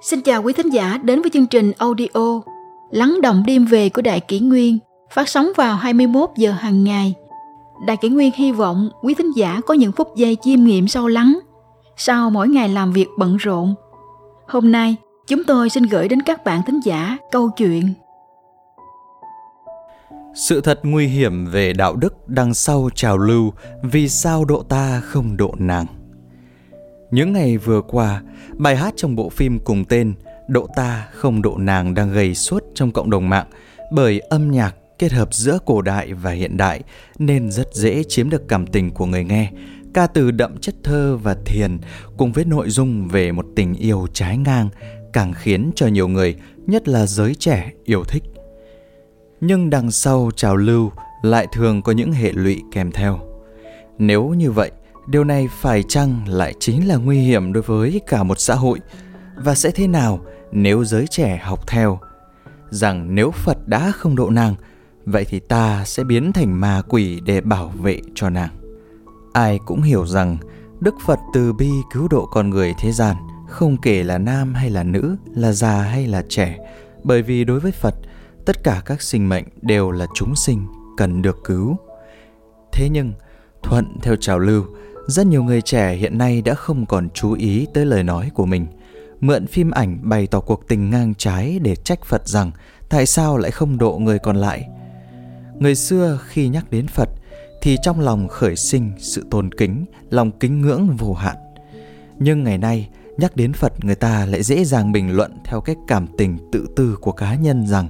Xin chào quý thính giả đến với chương trình audio Lắng động đêm về của Đại Kỷ Nguyên phát sóng vào 21 giờ hàng ngày. Đại Kỷ Nguyên hy vọng quý thính giả có những phút giây chiêm nghiệm sâu lắng sau mỗi ngày làm việc bận rộn. Hôm nay, chúng tôi xin gửi đến các bạn thính giả câu chuyện sự thật nguy hiểm về đạo đức đằng sau trào lưu vì sao độ ta không độ nàng. Những ngày vừa qua, bài hát trong bộ phim cùng tên Độ ta không độ nàng đang gây suốt trong cộng đồng mạng bởi âm nhạc kết hợp giữa cổ đại và hiện đại nên rất dễ chiếm được cảm tình của người nghe. Ca từ đậm chất thơ và thiền cùng với nội dung về một tình yêu trái ngang càng khiến cho nhiều người, nhất là giới trẻ, yêu thích. Nhưng đằng sau trào lưu lại thường có những hệ lụy kèm theo. Nếu như vậy, điều này phải chăng lại chính là nguy hiểm đối với cả một xã hội? Và sẽ thế nào nếu giới trẻ học theo? Rằng nếu phật đã không độ nàng, vậy thì ta sẽ biến thành ma quỷ để bảo vệ cho nàng. Ai cũng hiểu rằng đức phật từ bi cứu độ con người thế gian, không kể là nam hay là nữ, là già hay là trẻ. Bởi vì đối với phật, tất cả các sinh mệnh đều là chúng sinh cần được cứu. Thế nhưng, thuận theo trào lưu rất nhiều người trẻ hiện nay đã không còn chú ý tới lời nói của mình. Mượn phim ảnh bày tỏ cuộc tình ngang trái để trách phật rằng tại sao lại không độ người còn lại. Người xưa khi nhắc đến phật thì trong lòng khởi sinh sự tôn kính, lòng kính ngưỡng vô hạn. Nhưng ngày nay, nhắc đến phật người ta lại dễ dàng bình luận theo cách cảm tình tự tư của cá nhân rằng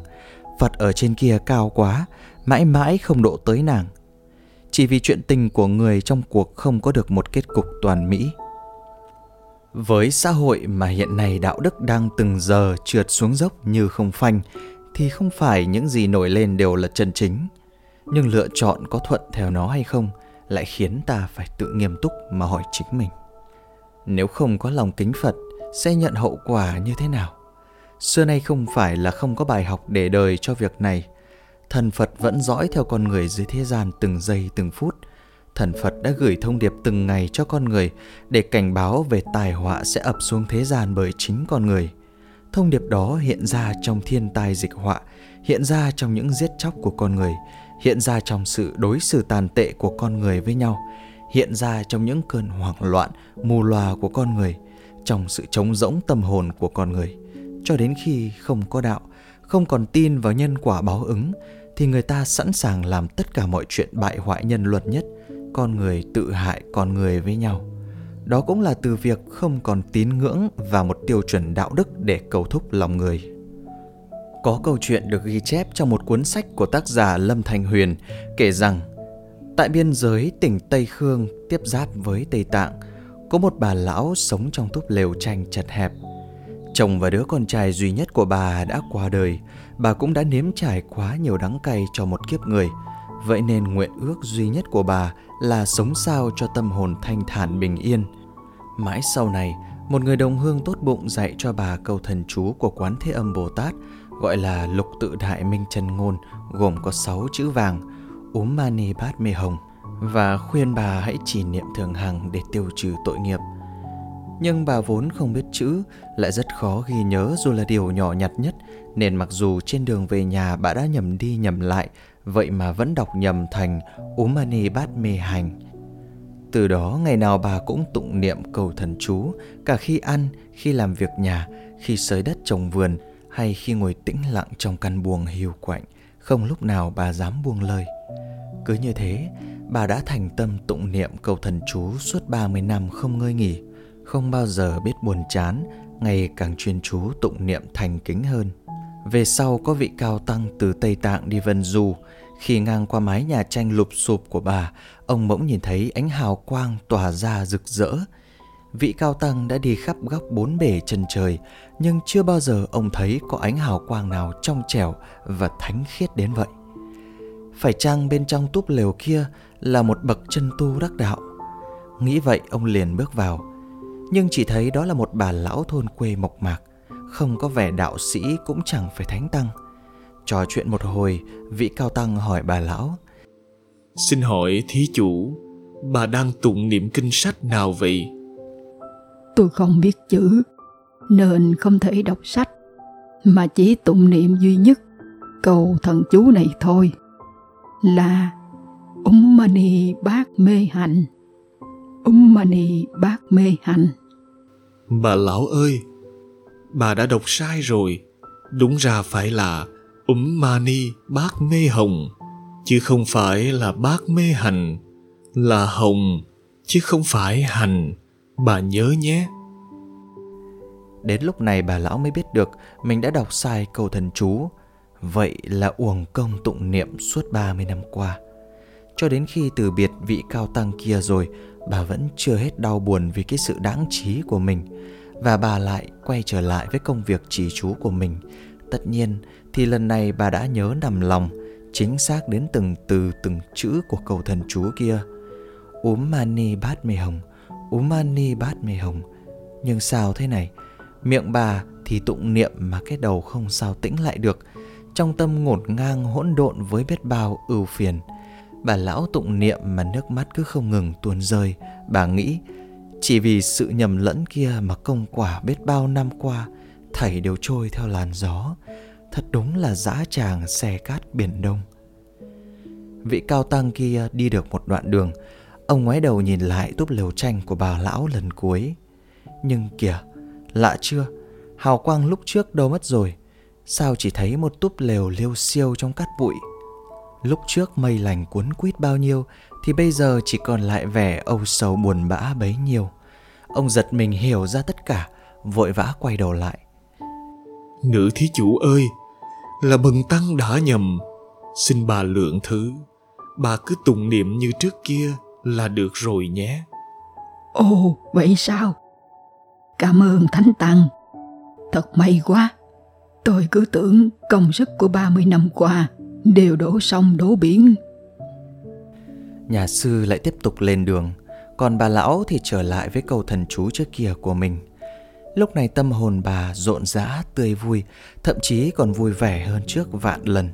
phật ở trên kia cao quá, mãi mãi không độ tới nàng chỉ vì chuyện tình của người trong cuộc không có được một kết cục toàn mỹ. Với xã hội mà hiện nay đạo đức đang từng giờ trượt xuống dốc như không phanh, thì không phải những gì nổi lên đều là chân chính. Nhưng lựa chọn có thuận theo nó hay không lại khiến ta phải tự nghiêm túc mà hỏi chính mình. Nếu không có lòng kính phật, sẽ nhận hậu quả như thế nào? Xưa nay không phải là không có bài học để đời cho việc này thần phật vẫn dõi theo con người dưới thế gian từng giây từng phút. Thần phật đã gửi thông điệp từng ngày cho con người để cảnh báo về tai họa sẽ ập xuống thế gian bởi chính con người. Thông điệp đó hiện ra trong thiên tai dịch họa, hiện ra trong những giết chóc của con người, hiện ra trong sự đối xử tàn tệ của con người với nhau, hiện ra trong những cơn hoảng loạn, mù loà của con người, trong sự trống rỗng tâm hồn của con người. Cho đến khi không có đạo không còn tin vào nhân quả báo ứng, thì người ta sẵn sàng làm tất cả mọi chuyện bại hoại nhân luật nhất, con người tự hại con người với nhau. Đó cũng là từ việc không còn tín ngưỡng và một tiêu chuẩn đạo đức để cầu thúc lòng người. Có câu chuyện được ghi chép trong một cuốn sách của tác giả lâm thành huyền kể rằng, tại biên giới tỉnh tây khương tiếp giáp với tây tạng, có một bà lão sống trong túp lều tranh chật hẹp chồng và đứa con trai duy nhất của bà đã qua đời bà cũng đã nếm trải quá nhiều đắng cay cho một kiếp người vậy nên nguyện ước duy nhất của bà là sống sao cho tâm hồn thanh thản bình yên. Mãi sau này, một người đồng hương tốt bụng dạy cho bà câu thần chú của Quán Thế Âm Bồ Tát gọi là Lục Tự Đại Minh Chân Ngôn gồm có 6 chữ vàng Úm Mani Bát Mê Hồng và khuyên bà hãy chỉ niệm thường hằng để tiêu trừ tội nghiệp. Nhưng bà vốn không biết chữ, lại rất khó ghi nhớ dù là điều nhỏ nhặt nhất, nên mặc dù trên đường về nhà bà đã nhầm đi nhầm lại vậy mà vẫn đọc nhầm thành Umani Bát Mê Hành. Từ đó ngày nào bà cũng tụng niệm cầu thần chú, cả khi ăn, khi làm việc nhà, khi sới đất trồng vườn hay khi ngồi tĩnh lặng trong căn buồng hiu quạnh, không lúc nào bà dám buông lời. Cứ như thế, bà đã thành tâm tụng niệm cầu thần chú suốt 30 năm không ngơi nghỉ, không bao giờ biết buồn chán, ngày càng chuyên chú tụng niệm thành kính hơn. Về sau có vị cao tăng từ Tây Tạng đi Vân Du, khi ngang qua mái nhà tranh lụp sụp của bà, ông bỗng nhìn thấy ánh hào quang tỏa ra rực rỡ. Vị cao tăng đã đi khắp góc bốn bể chân trời, nhưng chưa bao giờ ông thấy có ánh hào quang nào trong trẻo và thánh khiết đến vậy. Phải chăng bên trong túp lều kia là một bậc chân tu đắc đạo? Nghĩ vậy ông liền bước vào, nhưng chỉ thấy đó là một bà lão thôn quê mộc mạc, không có vẻ đạo sĩ cũng chẳng phải thánh tăng. Trò chuyện một hồi, vị cao tăng hỏi bà lão. Xin hỏi thí chủ, bà đang tụng niệm kinh sách nào vậy? Tôi không biết chữ, nên không thể đọc sách mà chỉ tụng niệm duy nhất câu thần chú này thôi là Úng Mani Bát Mê Hạnh Úng Mani Bát Mê Hạnh Bà lão ơi, bà đã đọc sai rồi. Đúng ra phải là Úng Mani bác Mê Hồng, chứ không phải là bác Mê Hành, là Hồng, chứ không phải Hành. Bà nhớ nhé. Đến lúc này bà lão mới biết được mình đã đọc sai câu thần chú. Vậy là uổng công tụng niệm suốt 30 năm qua. Cho đến khi từ biệt vị cao tăng kia rồi, bà vẫn chưa hết đau buồn vì cái sự đáng trí của mình. Và bà lại quay trở lại với công việc trì chú của mình. Tất nhiên thì lần này bà đã nhớ nằm lòng, chính xác đến từng từ từng chữ của cầu thần chú kia. Úm mani bát mê hồng, úm mani bát mê hồng. Nhưng sao thế này? Miệng bà thì tụng niệm mà cái đầu không sao tĩnh lại được Trong tâm ngổn ngang hỗn độn với biết bao ưu phiền Bà lão tụng niệm mà nước mắt cứ không ngừng tuôn rơi. Bà nghĩ, chỉ vì sự nhầm lẫn kia mà công quả biết bao năm qua, Thảy đều trôi theo làn gió. Thật đúng là dã tràng xe cát biển đông. Vị cao tăng kia đi được một đoạn đường. Ông ngoái đầu nhìn lại túp lều tranh của bà lão lần cuối. Nhưng kìa, Lạ chưa? Hào quang lúc trước đâu mất rồi. Sao chỉ thấy một túp lều liêu siêu trong cát bụi? Lúc trước mây lành cuốn quýt bao nhiêu Thì bây giờ chỉ còn lại vẻ âu sầu buồn bã bấy nhiêu. Ông giật mình hiểu ra tất cả Vội vã quay đầu lại. Nữ thí chủ ơi Là bần tăng đã nhầm. Xin bà lượng thứ Bà cứ tụng niệm như trước kia Là được rồi nhé. Ồ vậy sao? Cảm ơn Thánh Tăng. Thật may quá. Tôi cứ tưởng công sức của 30 năm qua đều đổ sông đổ biển. Nhà sư lại tiếp tục lên đường, còn bà lão thì trở lại với câu thần chú trước kia của mình. Lúc này tâm hồn bà rộn rã, tươi vui, thậm chí còn vui vẻ hơn trước vạn lần.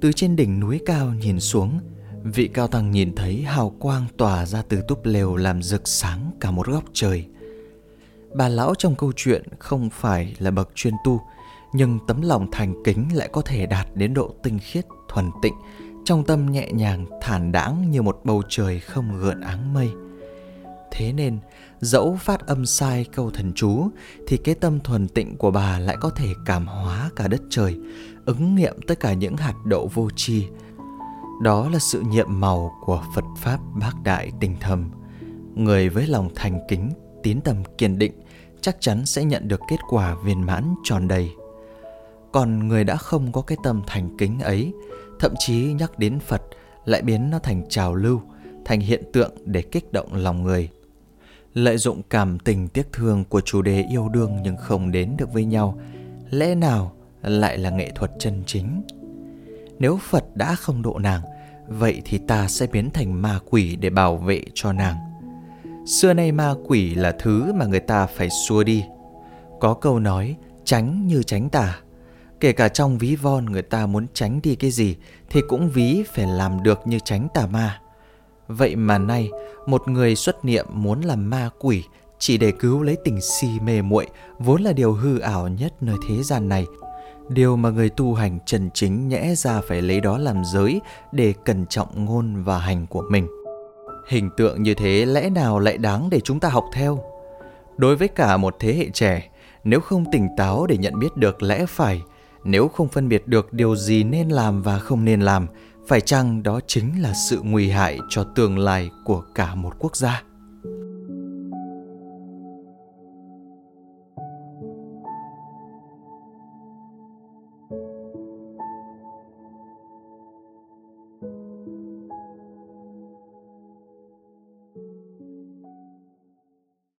Từ trên đỉnh núi cao nhìn xuống, vị cao tăng nhìn thấy hào quang tỏa ra từ túp lều làm rực sáng cả một góc trời – Bà lão trong câu chuyện không phải là bậc chuyên tu, nhưng tấm lòng thành kính lại có thể đạt đến độ tinh khiết, thuần tịnh, trong tâm nhẹ nhàng, thản đãng như một bầu trời không gợn áng mây. Thế nên, dẫu phát âm sai câu thần chú, thì cái tâm thuần tịnh của bà lại có thể cảm hóa cả đất trời, ứng nghiệm tất cả những hạt đậu vô tri. Đó là sự nhiệm màu của Phật Pháp bác đại tình thầm. Người với lòng thành kính tín tâm kiên định chắc chắn sẽ nhận được kết quả viên mãn tròn đầy còn người đã không có cái tâm thành kính ấy, thậm chí nhắc đến phật, lại biến nó thành trào lưu, thành hiện tượng để kích động lòng người lợi dụng cảm tình tiếc thương của chủ đề yêu đương nhưng không đến được với nhau, lẽ nào lại là nghệ thuật chân chính nếu phật đã không độ nàng, vậy thì ta sẽ biến thành ma quỷ để bảo vệ cho nàng Xưa nay ma quỷ là thứ mà người ta phải xua đi. Có câu nói, tránh như tránh tà. Kể cả trong ví von người ta muốn tránh đi cái gì thì cũng ví phải làm được như tránh tà ma. Vậy mà nay một người xuất niệm muốn làm ma quỷ chỉ để cứu lấy tình si mê muội vốn là điều hư ảo nhất nơi thế gian này. Điều mà người tu hành trần chính nhẽ ra phải lấy đó làm giới để cẩn trọng ngôn và hành của mình. Hình tượng như thế lẽ nào lại đáng để chúng ta học theo? Đối với cả một thế hệ trẻ, nếu không tỉnh táo để nhận biết được lẽ phải, nếu không phân biệt được điều gì nên làm và không nên làm, phải chăng đó chính là sự nguy hại cho tương lai của cả một quốc gia?